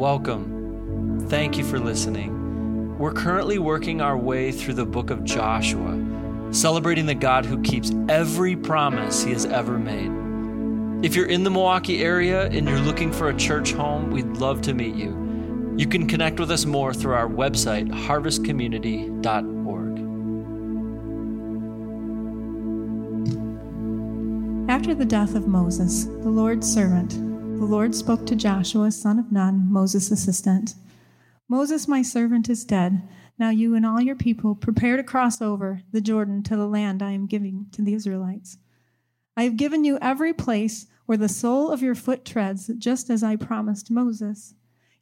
welcome. Thank you for listening. We're currently working our way through the book of Joshua, celebrating the God who keeps every promise he has ever made. If you're in the Milwaukee area and you're looking for a church home, we'd love to meet you. You can connect with us more through our website, harvestcommunity.org. After the death of Moses, the Lord's servant, the Lord spoke to Joshua, son of Nun, Moses' assistant. Moses, my servant, is dead. Now you and all your people prepare to cross over the Jordan to the land I am giving to the Israelites. I have given you every place where the sole of your foot treads, just as I promised Moses.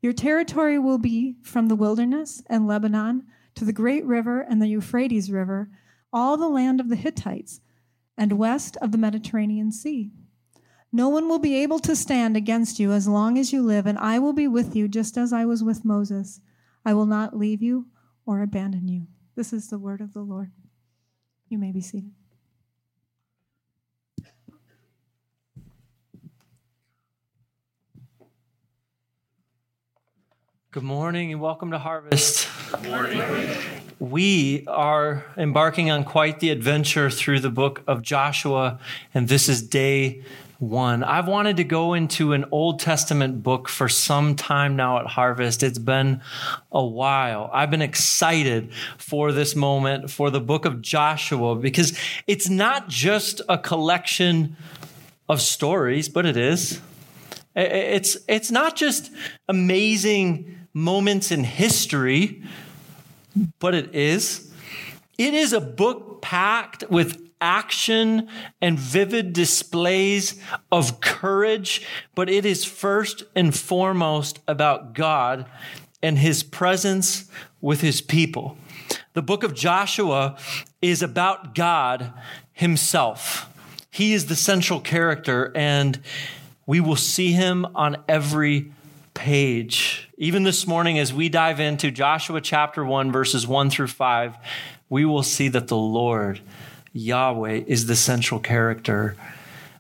Your territory will be from the wilderness and Lebanon to the great river and the Euphrates River, all the land of the Hittites, and west of the Mediterranean Sea. No one will be able to stand against you as long as you live, and I will be with you just as I was with Moses. I will not leave you or abandon you. This is the word of the Lord. You may be seated. Good morning and welcome to Harvest. Good morning. We are embarking on quite the adventure through the book of Joshua, and this is day one. I've wanted to go into an Old Testament book for some time now at Harvest. It's been a while. I've been excited for this moment, for the book of Joshua, because it's not just a collection of stories, but it is. It's, it's not just amazing moments in history, but it is. It is a book packed with action and vivid displays of courage, but it is first and foremost about God and his presence with his people. The book of Joshua is about God himself. He is the central character, and we will see him on every page. Even this morning, as we dive into Joshua chapter 1, verses 1 through 5, we will see that the Lord, Yahweh, is the central character.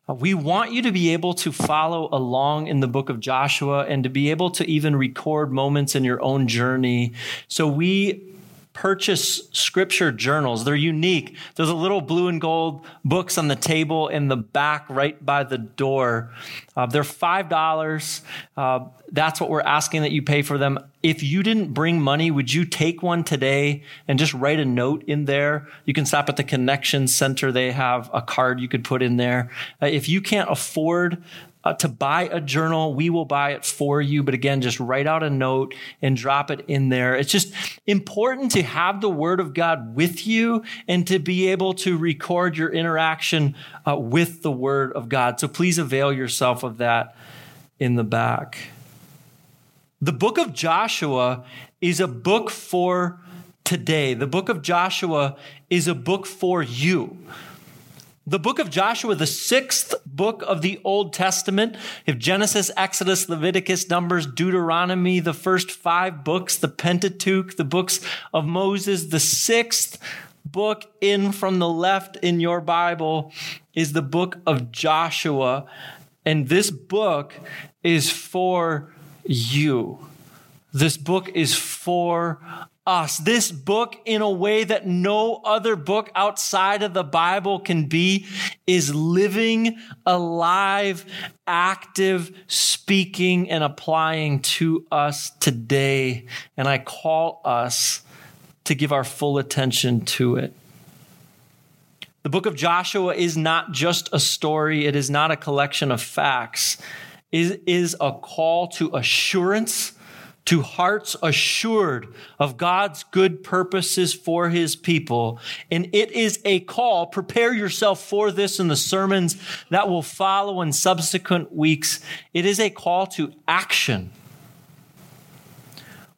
Uh, we want you to be able to follow along in the book of Joshua and to be able to even record moments in your own journey. So we purchase scripture journals. They're unique. There's a little blue and gold books on the table in the back right by the door. Uh, they're $5. Uh, that's what we're asking that you pay for them. If you didn't bring money, would you take one today and just write a note in there? You can stop at the Connection Center. They have a card you could put in there. Uh, if you can't afford uh, to buy a journal, we will buy it for you. But again, just write out a note and drop it in there. It's just important to have the Word of God with you and to be able to record your interaction uh, with the Word of God. So please avail yourself of that in the back. The book of Joshua is a book for today. The book of Joshua is a book for you. The book of Joshua, the sixth book of the Old Testament, if Genesis, Exodus, Leviticus, Numbers, Deuteronomy, the first five books, the Pentateuch, the books of Moses, the sixth book in from the left in your Bible is the book of Joshua. And this book is for you. This book is for us. This book, in a way that no other book outside of the Bible can be, is living, alive, active, speaking, and applying to us today. And I call us to give our full attention to it. The book of Joshua is not just a story, it is not a collection of facts. It is a call to assurance to hearts assured of God's good purposes for his people. And it is a call. Prepare yourself for this in the sermons that will follow in subsequent weeks. It is a call to action.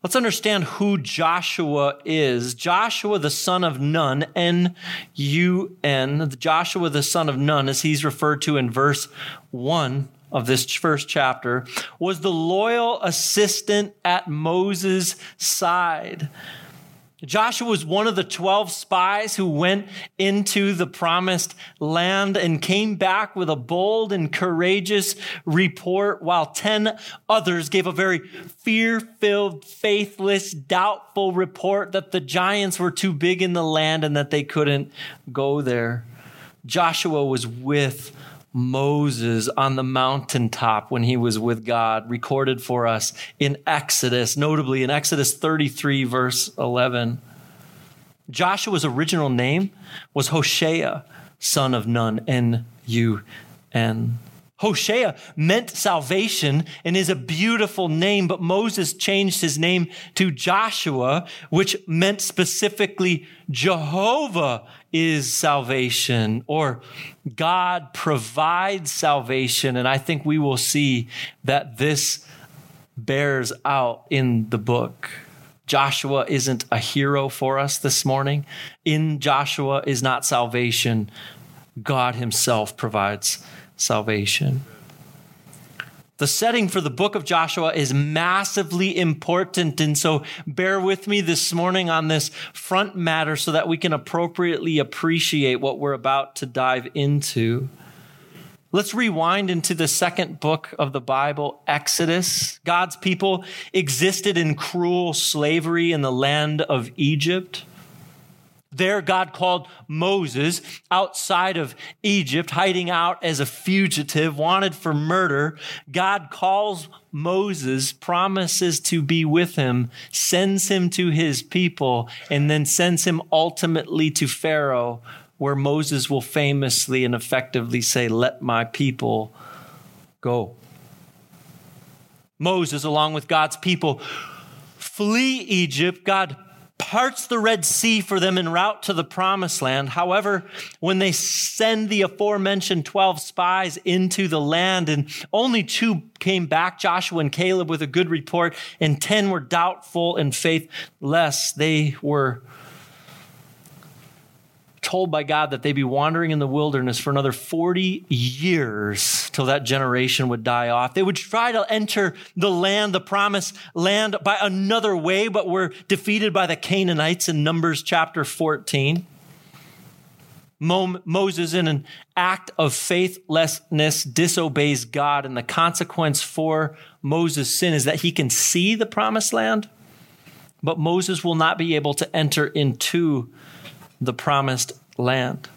Let's understand who Joshua is. Joshua, the son of Nun, N U N, Joshua, the son of Nun, as he's referred to in verse 1 of this first chapter, was the loyal assistant at Moses' side. Joshua was one of the 12 spies who went into the promised land and came back with a bold and courageous report, while 10 others gave a very fear filled, faithless, doubtful report that the giants were too big in the land and that they couldn't go there. Joshua was with Moses on the mountaintop when he was with God, recorded for us in Exodus, notably in Exodus 33, verse 11. Joshua's original name was Hoshea, son of Nun, N U N. Hoshea meant salvation and is a beautiful name, but Moses changed his name to Joshua, which meant specifically Jehovah is salvation or God provides salvation. And I think we will see that this bears out in the book. Joshua isn't a hero for us this morning. In Joshua is not salvation. God himself provides salvation. The setting for the book of Joshua is massively important. And so bear with me this morning on this front matter so that we can appropriately appreciate what we're about to dive into. Let's rewind into the second book of the Bible, Exodus. God's people existed in cruel slavery in the land of Egypt. There, God called Moses outside of Egypt, hiding out as a fugitive, wanted for murder. God calls Moses, promises to be with him, sends him to his people, and then sends him ultimately to Pharaoh, where Moses will famously and effectively say, Let my people go. Moses, along with God's people, flee Egypt. God parts the Red Sea for them en route to the promised land. However, when they send the aforementioned 12 spies into the land and only two came back, Joshua and Caleb, with a good report, and 10 were doubtful and faithless, they were told by God that they'd be wandering in the wilderness for another 40 years till that generation would die off. They would try to enter the land, the promised land, by another way, but were defeated by the Canaanites in Numbers chapter 14. Moses, in an act of faithlessness, disobeys God, and the consequence for Moses' sin is that he can see the promised land, but Moses will not be able to enter into the promised land.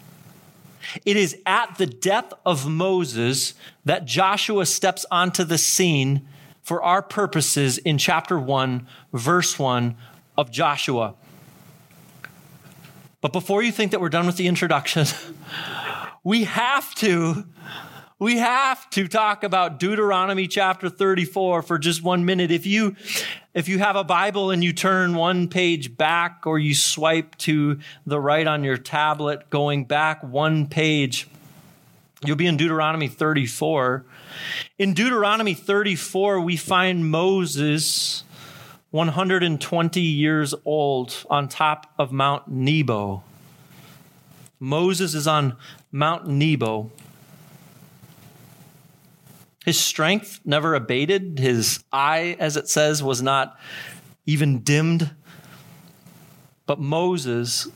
It is at the death of Moses that Joshua steps onto the scene for our purposes in chapter 1, verse 1 of Joshua. But before you think that we're done with the introduction, we have to we have to talk about Deuteronomy chapter 34 for just one minute. If you, if you have a Bible and you turn one page back or you swipe to the right on your tablet, going back one page, you'll be in Deuteronomy 34. In Deuteronomy 34, we find Moses 120 years old on top of Mount Nebo. Moses is on Mount Nebo. His strength never abated. His eye, as it says, was not even dimmed. But Moses,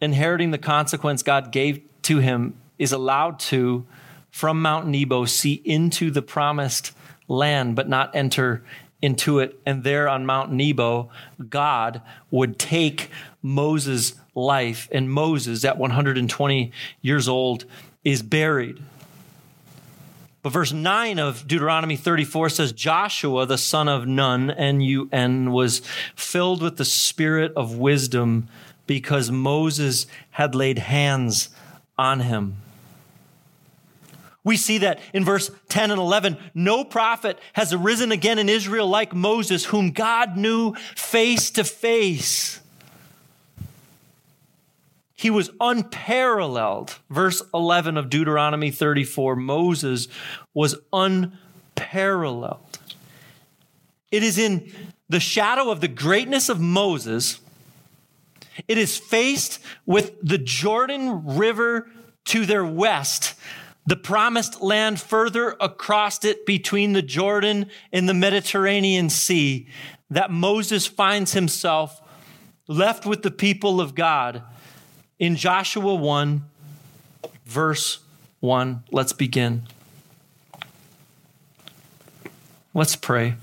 inheriting the consequence God gave to him, is allowed to, from Mount Nebo, see into the promised land, but not enter into it. And there on Mount Nebo, God would take Moses' life, and Moses, at 120 years old, is buried. But verse 9 of Deuteronomy 34 says Joshua, the son of Nun, N U N, was filled with the spirit of wisdom because Moses had laid hands on him. We see that in verse 10 and 11. No prophet has arisen again in Israel like Moses, whom God knew face to face. He was unparalleled. Verse 11 of Deuteronomy 34 Moses was unparalleled. It is in the shadow of the greatness of Moses. It is faced with the Jordan River to their west, the promised land further across it between the Jordan and the Mediterranean Sea, that Moses finds himself left with the people of God in Joshua 1, verse 1. Let's begin. Let's pray.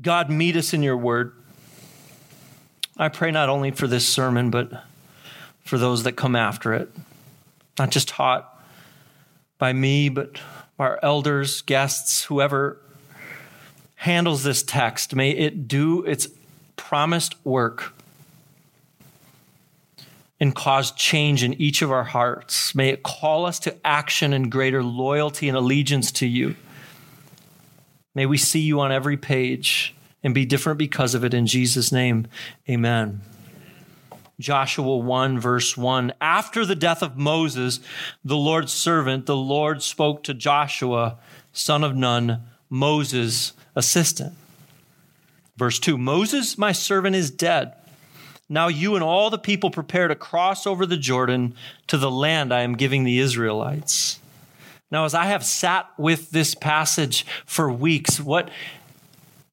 God, meet us in your word. I pray not only for this sermon, but for those that come after it. Not just taught by me, but our elders, guests, whoever handles this text. May it do its promised work and cause change in each of our hearts. May it call us to action and greater loyalty and allegiance to you. May we see you on every page and be different because of it. In Jesus' name, amen. Joshua 1, verse 1. After the death of Moses, the Lord's servant, the Lord spoke to Joshua, son of Nun, Moses' assistant. Verse 2 Moses, my servant, is dead. Now you and all the people prepare to cross over the Jordan to the land I am giving the Israelites. Now, as I have sat with this passage for weeks, what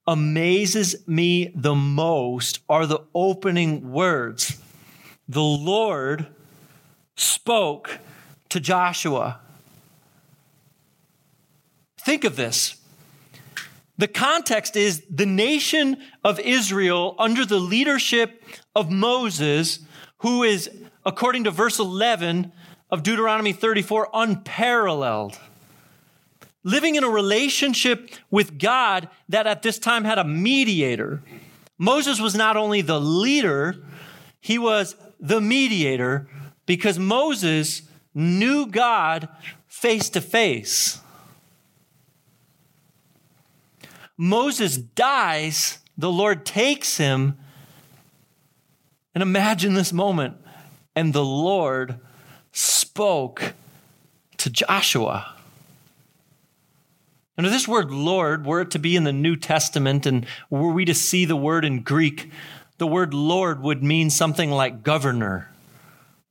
amazes me the most are the opening words. The Lord spoke to Joshua. Think of this. The context is the nation of Israel under the leadership of Moses, who is, according to verse 11 of Deuteronomy 34, unparalleled. Living in a relationship with God that at this time had a mediator. Moses was not only the leader, he was the mediator because Moses knew God face to face. Moses dies, the Lord takes him. And imagine this moment. And the Lord spoke to Joshua. If this word Lord were it to be in the New Testament and were we to see the word in Greek, the word Lord would mean something like governor.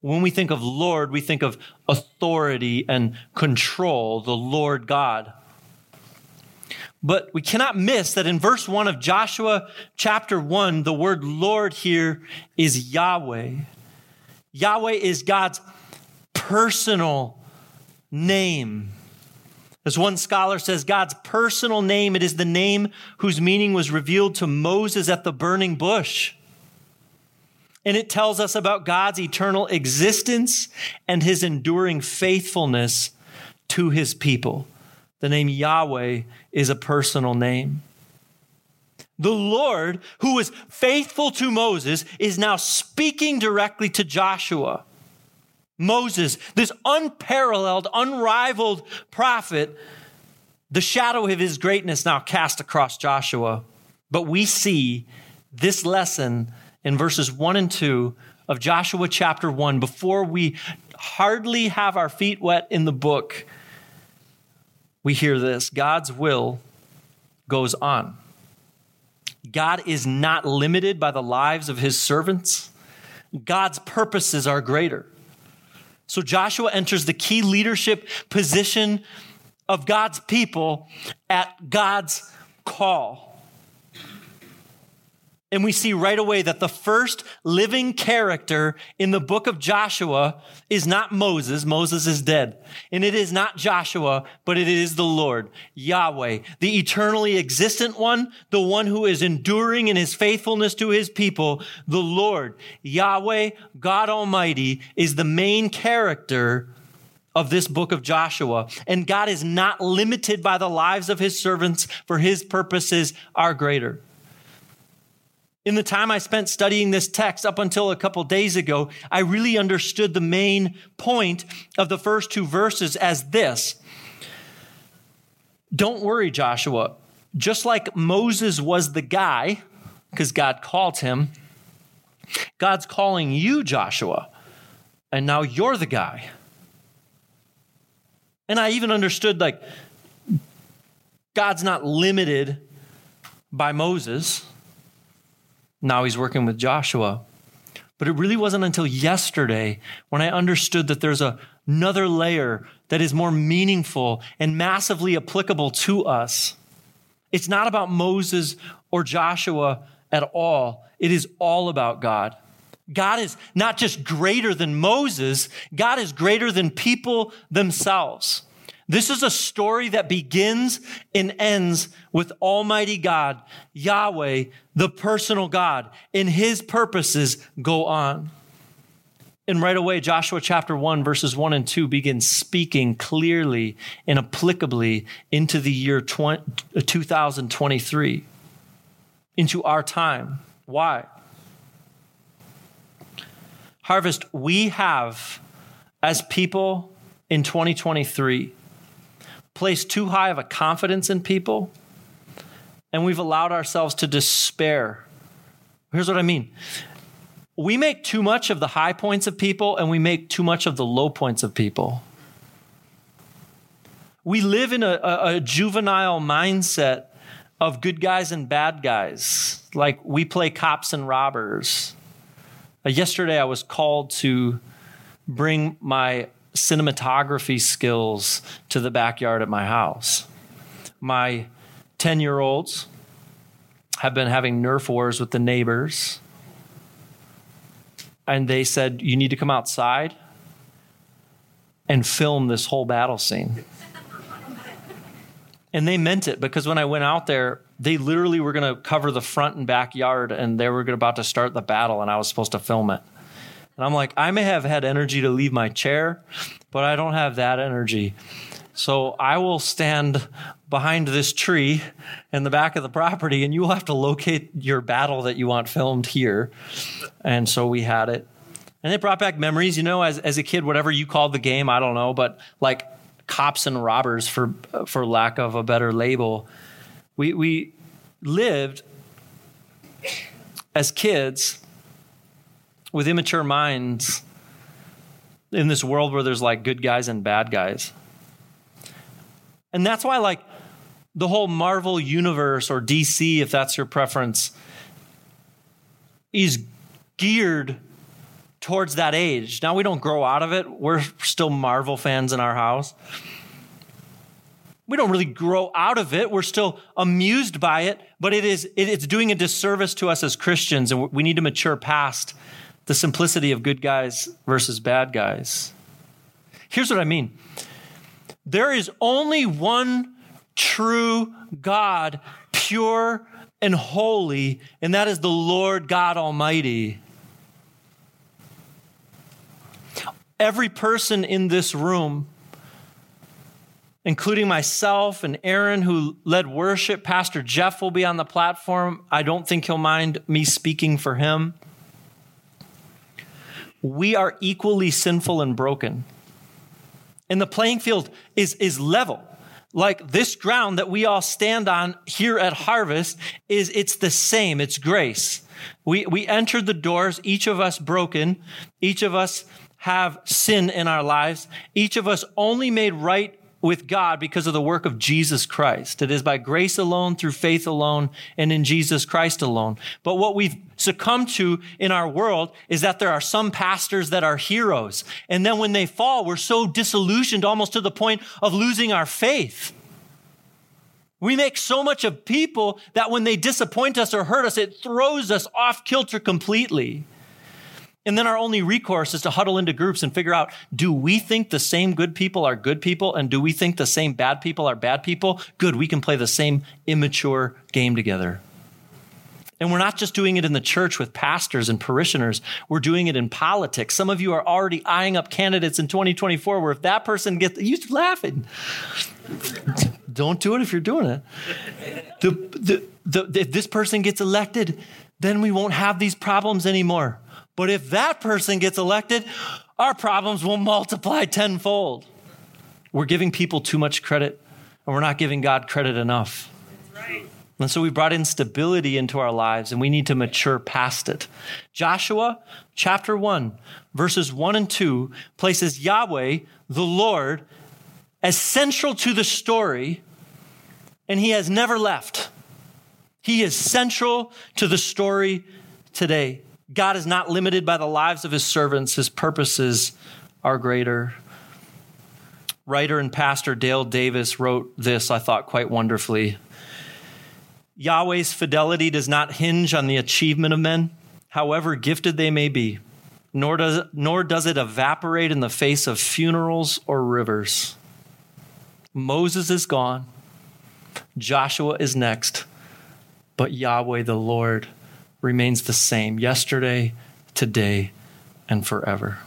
When we think of Lord, we think of authority and control, the Lord God. But we cannot miss that in verse 1 of Joshua chapter 1, the word Lord here is Yahweh. Yahweh is God's personal name. As one scholar says, God's personal name, it is the name whose meaning was revealed to Moses at the burning bush. And it tells us about God's eternal existence and his enduring faithfulness to his people. The name Yahweh is a personal name. The Lord, who was faithful to Moses, is now speaking directly to Joshua. Moses, this unparalleled, unrivaled prophet, the shadow of his greatness now cast across Joshua. But we see this lesson in verses 1 and 2 of Joshua chapter 1 before we hardly have our feet wet in the book we hear this God's will goes on. God is not limited by the lives of his servants. God's purposes are greater. So Joshua enters the key leadership position of God's people at God's call. And we see right away that the first living character in the book of Joshua is not Moses. Moses is dead. And it is not Joshua, but it is the Lord, Yahweh, the eternally existent one, the one who is enduring in his faithfulness to his people. The Lord, Yahweh, God Almighty, is the main character of this book of Joshua. And God is not limited by the lives of his servants, for his purposes are greater. In the time I spent studying this text up until a couple days ago, I really understood the main point of the first two verses as this Don't worry, Joshua. Just like Moses was the guy, because God called him, God's calling you, Joshua, and now you're the guy. And I even understood like God's not limited by Moses. Now he's working with Joshua. But it really wasn't until yesterday when I understood that there's a, another layer that is more meaningful and massively applicable to us. It's not about Moses or Joshua at all. It is all about God. God is not just greater than Moses, God is greater than people themselves. This is a story that begins and ends with Almighty God, Yahweh, the personal God, and his purposes go on. And right away, Joshua chapter 1, verses 1 and 2 begins speaking clearly and applicably into the year 20, uh, 2023, into our time. Why? Harvest, we have, as people in 2023, placed too high of a confidence in people, and we've allowed ourselves to despair. Here's what I mean we make too much of the high points of people, and we make too much of the low points of people. We live in a, a, a juvenile mindset of good guys and bad guys. Like we play cops and robbers. Uh, yesterday, I was called to bring my cinematography skills to the backyard at my house. My 10 year olds have been having Nerf wars with the neighbors. And they said, You need to come outside and film this whole battle scene. and they meant it because when I went out there, they literally were going to cover the front and backyard and they were about to start the battle and I was supposed to film it. And I'm like, I may have had energy to leave my chair, but I don't have that energy. So I will stand behind this tree in the back of the property and you will have to locate your battle that you want filmed here. And so we had it. And it brought back memories, you know, as, as a kid, whatever you called the game, I don't know, but like cops and robbers for for lack of a better label we, we lived as kids with immature minds in this world where there's like good guys and bad guys. And that's why, like, the whole Marvel universe or DC, if that's your preference, is geared towards that age. Now we don't grow out of it. We're still Marvel fans in our house we don't really grow out of it. We're still amused by it, but it is it's doing a disservice to us as Christians, and we need to mature past the simplicity of good guys versus bad guys. Here's what I mean. There is only one true God, pure and holy, and that is the Lord God Almighty. Every person in this room including myself and Aaron, who led worship. Pastor Jeff will be on the platform. I don't think he'll mind me speaking for him. We are equally sinful and broken. And the playing field is, is level. Like this ground that we all stand on here at Harvest is it's the same. It's grace. We, we entered the doors, each of us broken, each of us have sin in our lives, each of us only made right with God because of the work of Jesus Christ. It is by grace alone, through faith alone, and in Jesus Christ alone. But what we've succumbed to in our world is that there are some pastors that are heroes. And then when they fall, we're so disillusioned almost to the point of losing our faith. We make so much of people that when they disappoint us or hurt us, it throws us off kilter completely. And then our only recourse is to huddle into groups and figure out do we think the same good people are good people? And do we think the same bad people are bad people? Good, we can play the same immature game together. And we're not just doing it in the church with pastors and parishioners, we're doing it in politics. Some of you are already eyeing up candidates in 2024 where if that person gets, you're laughing. Don't do it if you're doing it. The, the, the, if this person gets elected, then we won't have these problems anymore. But if that person gets elected, our problems will multiply tenfold. We're giving people too much credit, and we're not giving God credit enough. Right. And so we brought instability into our lives, and we need to mature past it. Joshua chapter 1, verses 1 and 2 places Yahweh, the Lord, as central to the story, and he has never left. He is central to the story today. God is not limited by the lives of his servants, his purposes are greater. Writer and pastor Dale Davis wrote this, I thought, quite wonderfully. Yahweh's fidelity does not hinge on the achievement of men, however gifted they may be, nor does, it, nor does it evaporate in the face of funerals or rivers. Moses is gone, Joshua is next, but Yahweh the Lord remains the same yesterday, today, and forever.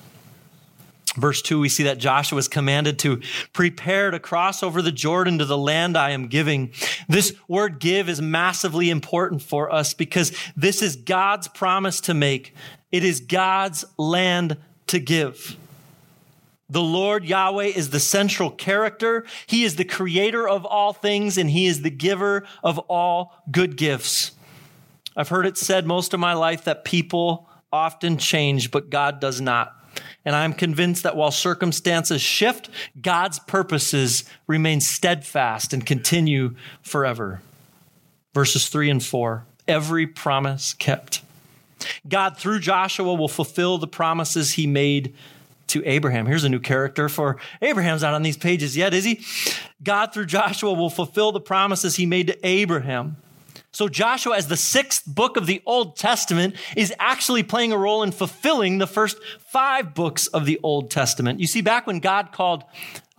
Verse 2, we see that Joshua is commanded to prepare to cross over the Jordan to the land I am giving. This word give is massively important for us because this is God's promise to make. It is God's land to give. The Lord Yahweh is the central character. He is the creator of all things and he is the giver of all good gifts. I've heard it said most of my life that people often change, but God does not. And I'm convinced that while circumstances shift, God's purposes remain steadfast and continue forever. Verses 3 and 4 every promise kept. God, through Joshua, will fulfill the promises he made to Abraham. Here's a new character for Abraham's not on these pages yet, is he? God, through Joshua, will fulfill the promises he made to Abraham. So, Joshua, as the sixth book of the Old Testament, is actually playing a role in fulfilling the first five books of the Old Testament. You see, back when God called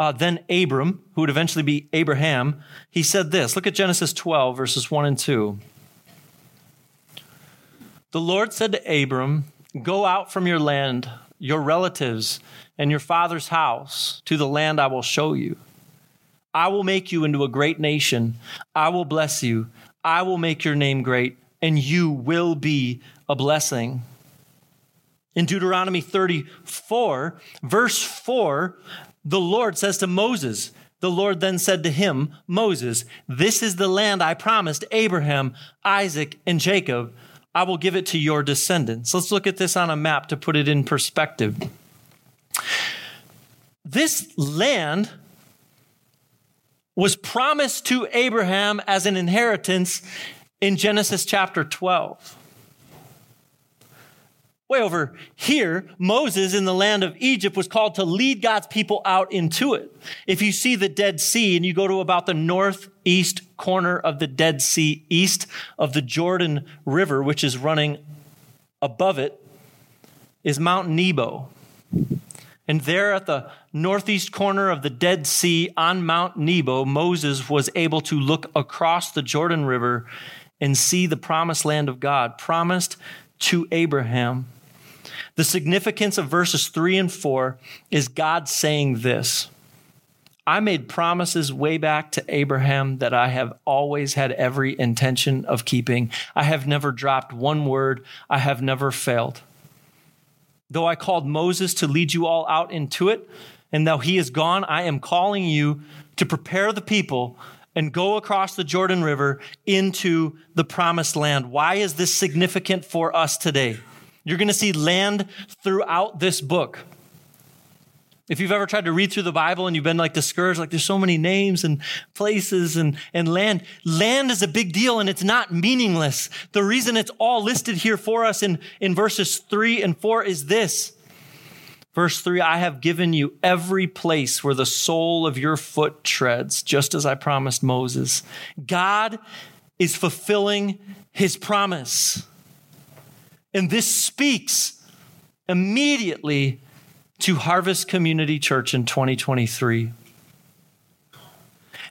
uh, then Abram, who would eventually be Abraham, he said this. Look at Genesis 12, verses 1 and 2. The Lord said to Abram, Go out from your land, your relatives, and your father's house to the land I will show you. I will make you into a great nation. I will bless you. I will make your name great, and you will be a blessing. In Deuteronomy 34, verse 4, the Lord says to Moses, the Lord then said to him, Moses, this is the land I promised Abraham, Isaac, and Jacob. I will give it to your descendants. Let's look at this on a map to put it in perspective. This land was promised to Abraham as an inheritance in Genesis chapter 12. Way over here, Moses in the land of Egypt was called to lead God's people out into it. If you see the Dead Sea and you go to about the northeast corner of the Dead Sea, east of the Jordan River, which is running above it, is Mount Nebo. And there at the northeast corner of the Dead Sea on Mount Nebo, Moses was able to look across the Jordan River and see the promised land of God, promised to Abraham. The significance of verses 3 and 4 is God saying this I made promises way back to Abraham that I have always had every intention of keeping. I have never dropped one word, I have never failed. Though I called Moses to lead you all out into it, and though he is gone, I am calling you to prepare the people and go across the Jordan River into the promised land. Why is this significant for us today? You're going to see land throughout this book. If you've ever tried to read through the Bible and you've been like discouraged, like there's so many names and places and, and land, land is a big deal and it's not meaningless. The reason it's all listed here for us in, in verses three and four is this. Verse three, I have given you every place where the sole of your foot treads, just as I promised Moses. God is fulfilling his promise. And this speaks immediately to Harvest Community Church in 2023.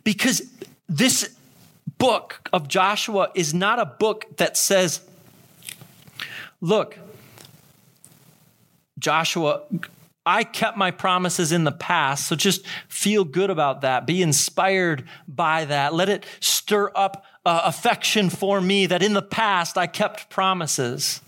Because this book of Joshua is not a book that says, look, Joshua, I kept my promises in the past, so just feel good about that. Be inspired by that. Let it stir up uh, affection for me that in the past I kept promises.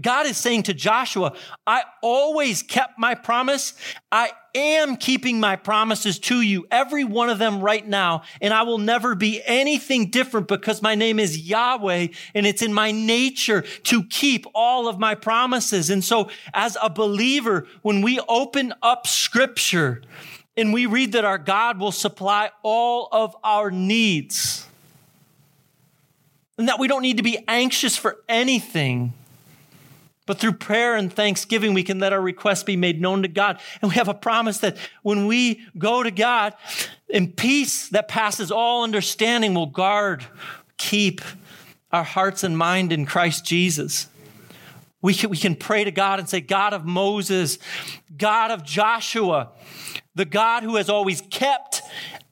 God is saying to Joshua, I always kept my promise. I am keeping my promises to you, every one of them right now, and I will never be anything different because my name is Yahweh and it's in my nature to keep all of my promises. And so as a believer, when we open up scripture and we read that our God will supply all of our needs and that we don't need to be anxious for anything, but through prayer and thanksgiving, we can let our requests be made known to God. And we have a promise that when we go to God in peace that passes all understanding will guard, keep our hearts and mind in Christ Jesus. We can, we can pray to God and say, God of Moses, God of Joshua, the God who has always kept,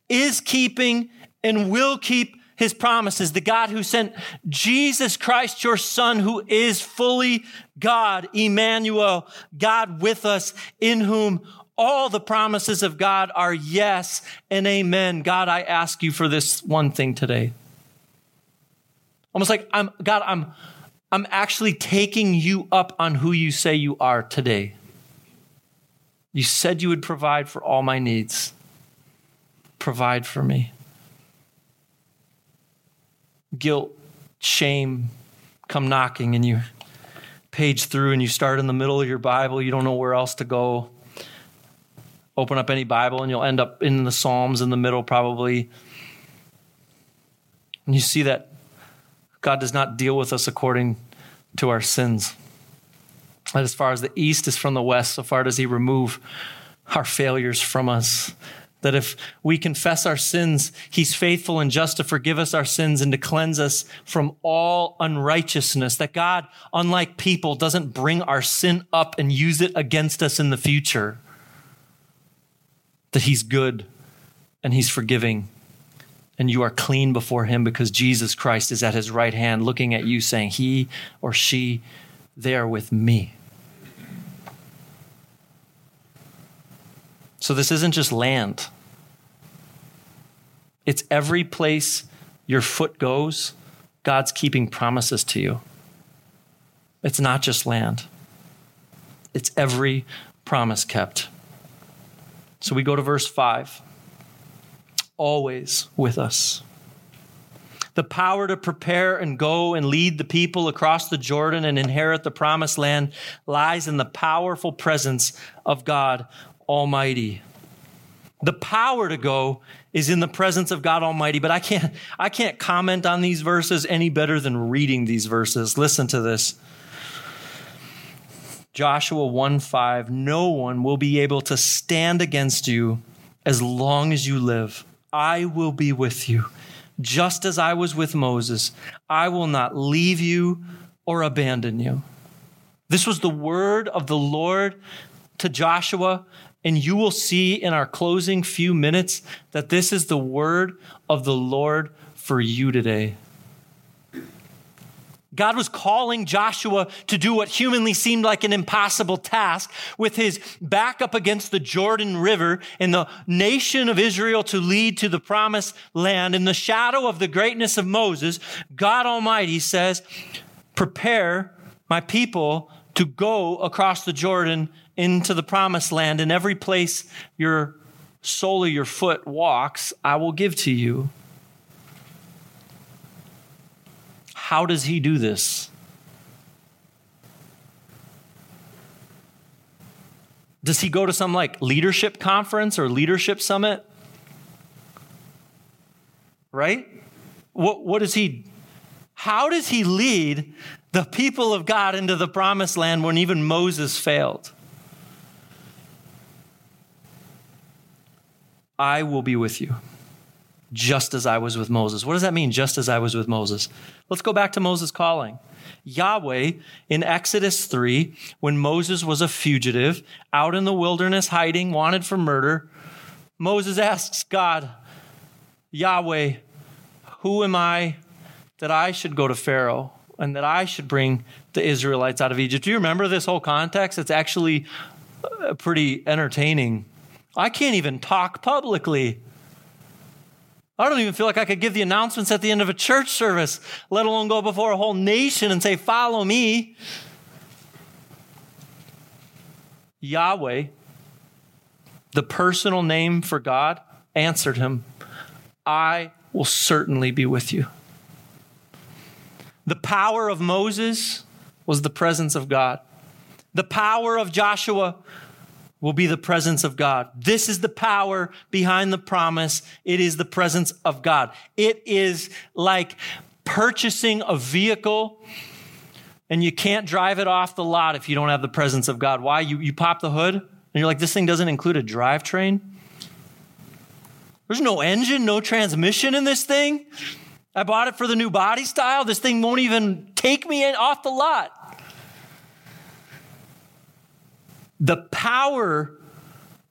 is keeping, and will keep his promises, the God who sent Jesus Christ, your Son, who is fully God, Emmanuel, God with us, in whom all the promises of God are yes and amen. God, I ask you for this one thing today. Almost like I'm, God, I'm, I'm actually taking you up on who you say you are today. You said you would provide for all my needs. Provide for me guilt, shame come knocking and you page through and you start in the middle of your Bible, you don't know where else to go. Open up any Bible and you'll end up in the Psalms in the middle, probably. And you see that God does not deal with us according to our sins. That as far as the east is from the west, so far does He remove our failures from us that if we confess our sins, he's faithful and just to forgive us our sins and to cleanse us from all unrighteousness. That God, unlike people, doesn't bring our sin up and use it against us in the future. That he's good and he's forgiving. And you are clean before him because Jesus Christ is at his right hand looking at you saying, He or she, they are with me. So this isn't just land, it's every place your foot goes, God's keeping promises to you. It's not just land, it's every promise kept. So we go to verse 5 always with us. The power to prepare and go and lead the people across the Jordan and inherit the promised land lies in the powerful presence of God Almighty. The power to go is in the presence of God Almighty, but I can't, I can't comment on these verses any better than reading these verses. Listen to this. Joshua 1 5, no one will be able to stand against you as long as you live. I will be with you, just as I was with Moses. I will not leave you or abandon you. This was the word of the Lord to Joshua and you will see in our closing few minutes that this is the word of the Lord for you today. God was calling Joshua to do what humanly seemed like an impossible task with his back up against the Jordan River and the nation of Israel to lead to the promised land. In the shadow of the greatness of Moses, God Almighty says, Prepare my people to go across the Jordan into the promised land, and every place your sole of your foot walks, I will give to you. How does he do this? Does he go to some like leadership conference or leadership summit? Right? What, what does he, how does he lead the people of God into the promised land when even Moses failed? I will be with you, just as I was with Moses. What does that mean, just as I was with Moses? Let's go back to Moses' calling. Yahweh in Exodus 3, when Moses was a fugitive, out in the wilderness hiding, wanted for murder, Moses asks God, Yahweh, who am I that I should go to Pharaoh and that I should bring the Israelites out of Egypt? Do you remember this whole context? It's actually uh, pretty entertaining I can't even talk publicly. I don't even feel like I could give the announcements at the end of a church service, let alone go before a whole nation and say, Follow me. Yahweh, the personal name for God, answered him, I will certainly be with you. The power of Moses was the presence of God. The power of Joshua will be the presence of God. This is the power behind the promise. It is the presence of God. It is like purchasing a vehicle and you can't drive it off the lot if you don't have the presence of God. Why? You, you pop the hood and you're like, this thing doesn't include a drivetrain. There's no engine, no transmission in this thing. I bought it for the new body style. This thing won't even take me in, off the lot. The power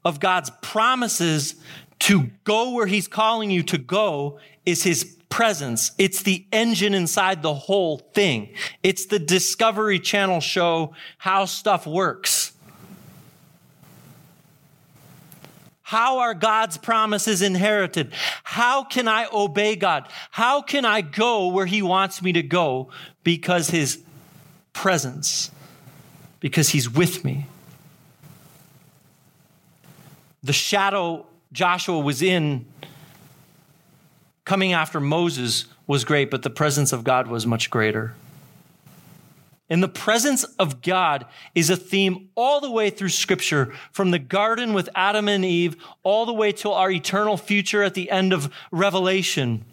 of God's promises to go where He's calling you to go is His presence. It's the engine inside the whole thing. It's the Discovery Channel show, How Stuff Works. How are God's promises inherited? How can I obey God? How can I go where He wants me to go? Because His presence, because He's with me. The shadow Joshua was in coming after Moses was great, but the presence of God was much greater. And the presence of God is a theme all the way through Scripture, from the garden with Adam and Eve, all the way to our eternal future at the end of Revelation.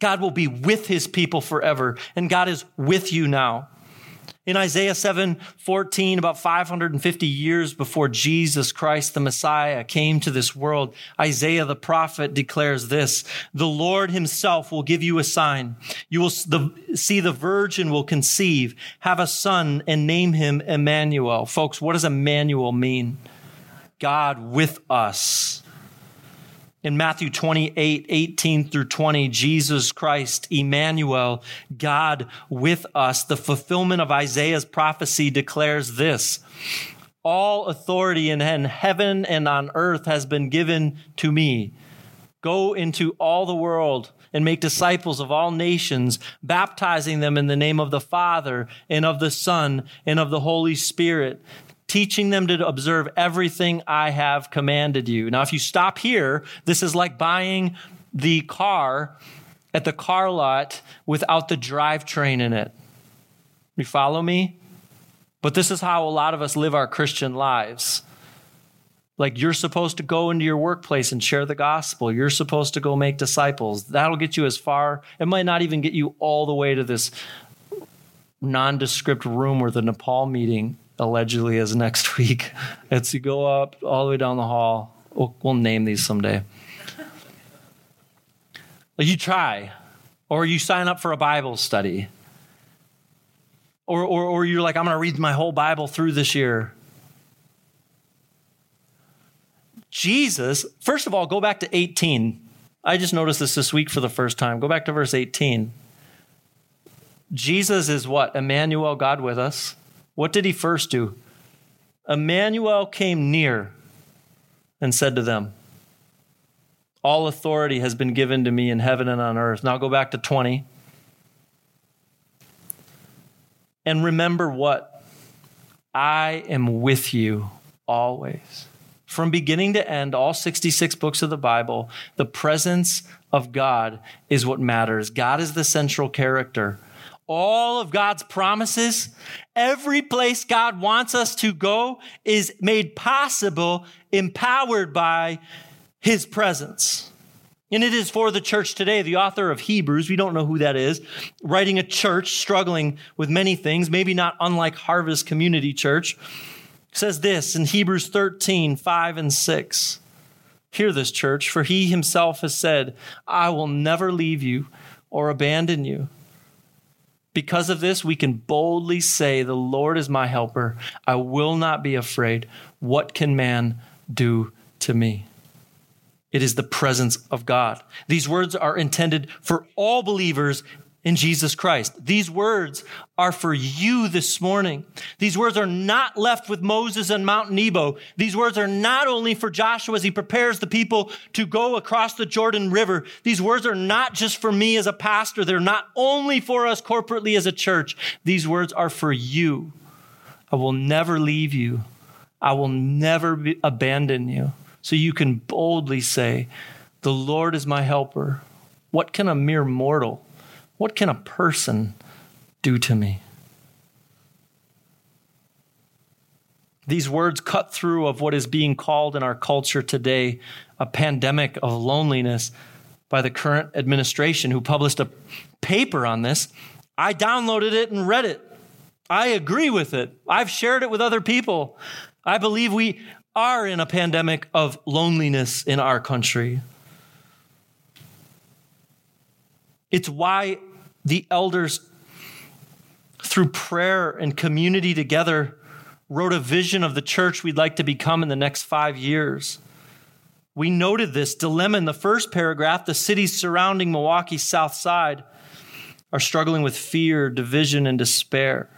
God will be with his people forever, and God is with you now. In Isaiah 7 14, about 550 years before Jesus Christ, the Messiah, came to this world, Isaiah the prophet declares this The Lord himself will give you a sign. You will see the virgin will conceive, have a son, and name him Emmanuel. Folks, what does Emmanuel mean? God with us. In Matthew 28, 18 through 20, Jesus Christ, Emmanuel, God with us, the fulfillment of Isaiah's prophecy declares this. All authority in heaven and on earth has been given to me. Go into all the world and make disciples of all nations, baptizing them in the name of the Father and of the Son and of the Holy Spirit teaching them to observe everything I have commanded you. Now, if you stop here, this is like buying the car at the car lot without the drivetrain in it. You follow me? But this is how a lot of us live our Christian lives. Like you're supposed to go into your workplace and share the gospel. You're supposed to go make disciples. That'll get you as far. It might not even get you all the way to this nondescript room where the Nepal meeting allegedly is next week. It's you go up all the way down the hall. We'll, we'll name these someday. You try, or you sign up for a Bible study, or, or, or you're like, I'm going to read my whole Bible through this year. Jesus, first of all, go back to 18. I just noticed this this week for the first time. Go back to verse 18. Jesus is what? Emmanuel, God with us. What did he first do? Emmanuel came near and said to them, All authority has been given to me in heaven and on earth. Now go back to 20. And remember what? I am with you always. From beginning to end, all 66 books of the Bible, the presence of God is what matters. God is the central character all of God's promises, every place God wants us to go is made possible, empowered by his presence. And it is for the church today. The author of Hebrews, we don't know who that is, writing a church struggling with many things, maybe not unlike Harvest Community Church, says this in Hebrews 13, 5 and 6. Hear this, church, for he himself has said, I will never leave you or abandon you. Because of this, we can boldly say, The Lord is my helper. I will not be afraid. What can man do to me? It is the presence of God. These words are intended for all believers in Jesus Christ. These words are for you this morning. These words are not left with Moses on Mount Nebo. These words are not only for Joshua as he prepares the people to go across the Jordan River. These words are not just for me as a pastor. They're not only for us corporately as a church. These words are for you. I will never leave you. I will never abandon you. So you can boldly say, the Lord is my helper. What can a mere mortal what can a person do to me? These words cut through of what is being called in our culture today a pandemic of loneliness by the current administration who published a paper on this. I downloaded it and read it. I agree with it. I've shared it with other people. I believe we are in a pandemic of loneliness in our country. It's why the elders, through prayer and community together, wrote a vision of the church we'd like to become in the next five years. We noted this dilemma in the first paragraph. The cities surrounding Milwaukee's south side are struggling with fear, division, and despair.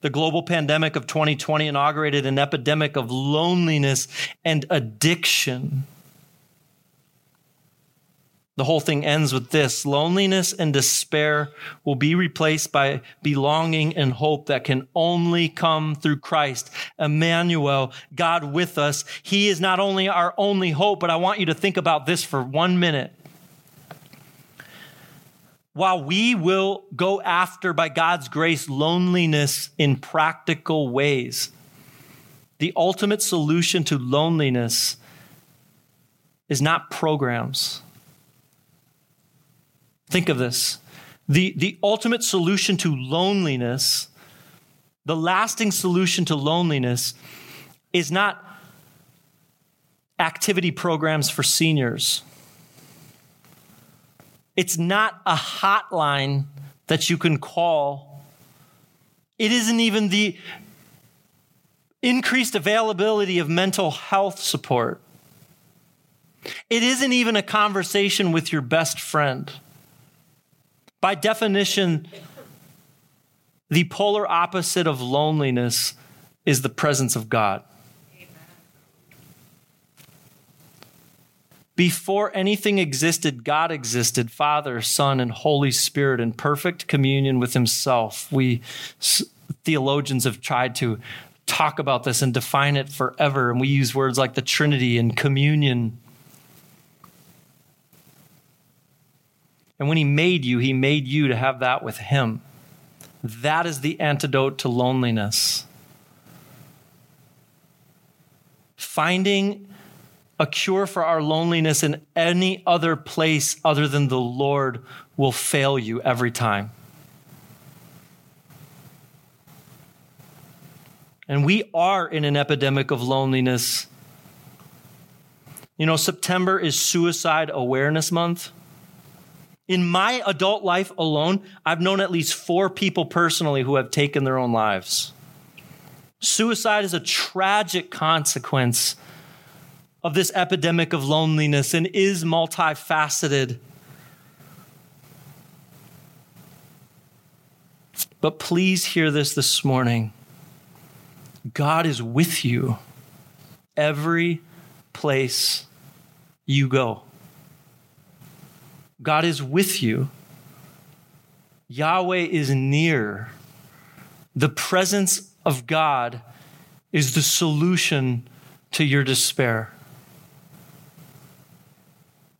The global pandemic of 2020 inaugurated an epidemic of loneliness and addiction. The whole thing ends with this loneliness and despair will be replaced by belonging and hope that can only come through Christ. Emmanuel, God with us. He is not only our only hope, but I want you to think about this for one minute. While we will go after, by God's grace, loneliness in practical ways, the ultimate solution to loneliness is not programs Think of this. The, the ultimate solution to loneliness, the lasting solution to loneliness, is not activity programs for seniors. It's not a hotline that you can call. It isn't even the increased availability of mental health support. It isn't even a conversation with your best friend. By definition, the polar opposite of loneliness is the presence of God. Before anything existed, God existed Father, Son, and Holy Spirit in perfect communion with Himself. We theologians have tried to talk about this and define it forever, and we use words like the Trinity and communion. And when He made you, He made you to have that with Him. That is the antidote to loneliness. Finding a cure for our loneliness in any other place other than the Lord will fail you every time. And we are in an epidemic of loneliness. You know, September is Suicide Awareness Month. In my adult life alone, I've known at least four people personally who have taken their own lives. Suicide is a tragic consequence of this epidemic of loneliness and is multifaceted. But please hear this this morning God is with you every place you go. God is with you. Yahweh is near. The presence of God is the solution to your despair.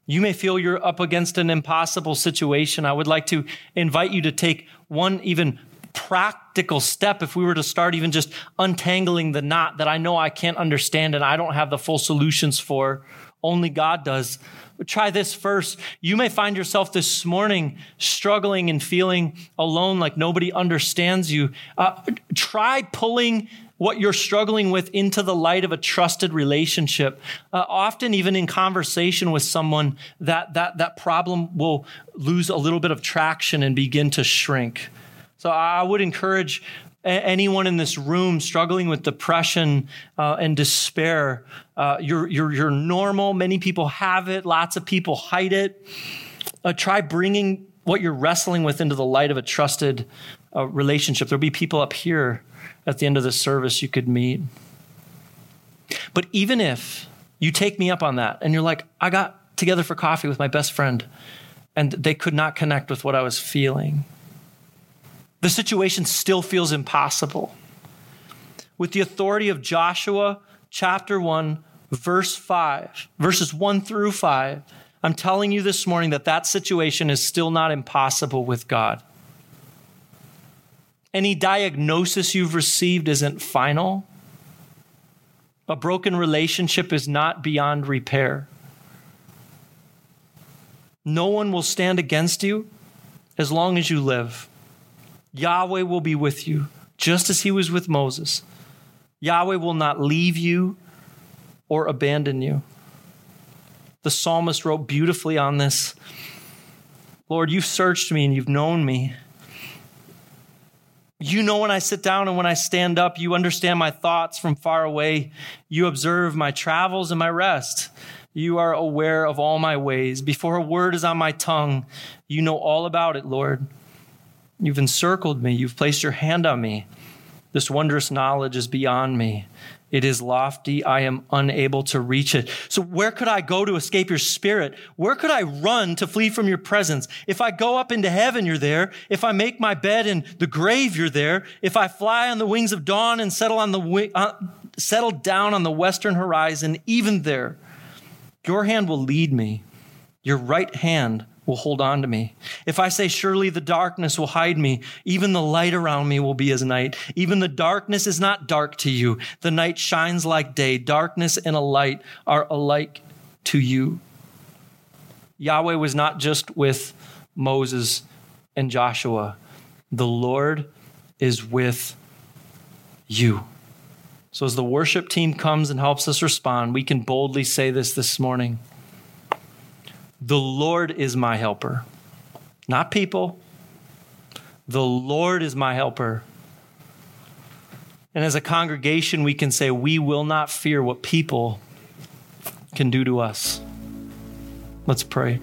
You may feel you're up against an impossible situation. I would like to invite you to take one even practical step if we were to start even just untangling the knot that I know I can't understand and I don't have the full solutions for. Only God does. But try this first. You may find yourself this morning struggling and feeling alone, like nobody understands you. Uh, try pulling what you're struggling with into the light of a trusted relationship. Uh, often, even in conversation with someone, that, that, that problem will lose a little bit of traction and begin to shrink. So I would encourage anyone in this room struggling with depression uh, and despair, uh, you're, you're, you're normal. Many people have it, lots of people hide it. Uh, try bringing what you're wrestling with into the light of a trusted uh, relationship. There'll be people up here at the end of the service you could meet. But even if you take me up on that and you're like, I got together for coffee with my best friend and they could not connect with what I was feeling the situation still feels impossible. With the authority of Joshua chapter 1, verse 5, verses 1 through 5, I'm telling you this morning that that situation is still not impossible with God. Any diagnosis you've received isn't final. A broken relationship is not beyond repair. No one will stand against you as long as you live. Yahweh will be with you, just as he was with Moses. Yahweh will not leave you or abandon you. The psalmist wrote beautifully on this. Lord, you've searched me and you've known me. You know when I sit down and when I stand up. You understand my thoughts from far away. You observe my travels and my rest. You are aware of all my ways. Before a word is on my tongue, you know all about it, Lord. You've encircled me. You've placed your hand on me. This wondrous knowledge is beyond me. It is lofty. I am unable to reach it. So where could I go to escape your spirit? Where could I run to flee from your presence? If I go up into heaven, you're there. If I make my bed in the grave, you're there. If I fly on the wings of dawn and settle on the uh, settle down on the western horizon, even there, your hand will lead me. Your right hand will hold on to me. If I say, Surely the darkness will hide me, even the light around me will be as night. Even the darkness is not dark to you. The night shines like day. Darkness and a light are alike to you. Yahweh was not just with Moses and Joshua, the Lord is with you. So, as the worship team comes and helps us respond, we can boldly say this this morning. The Lord is my helper, not people. The Lord is my helper. And as a congregation, we can say, We will not fear what people can do to us. Let's pray.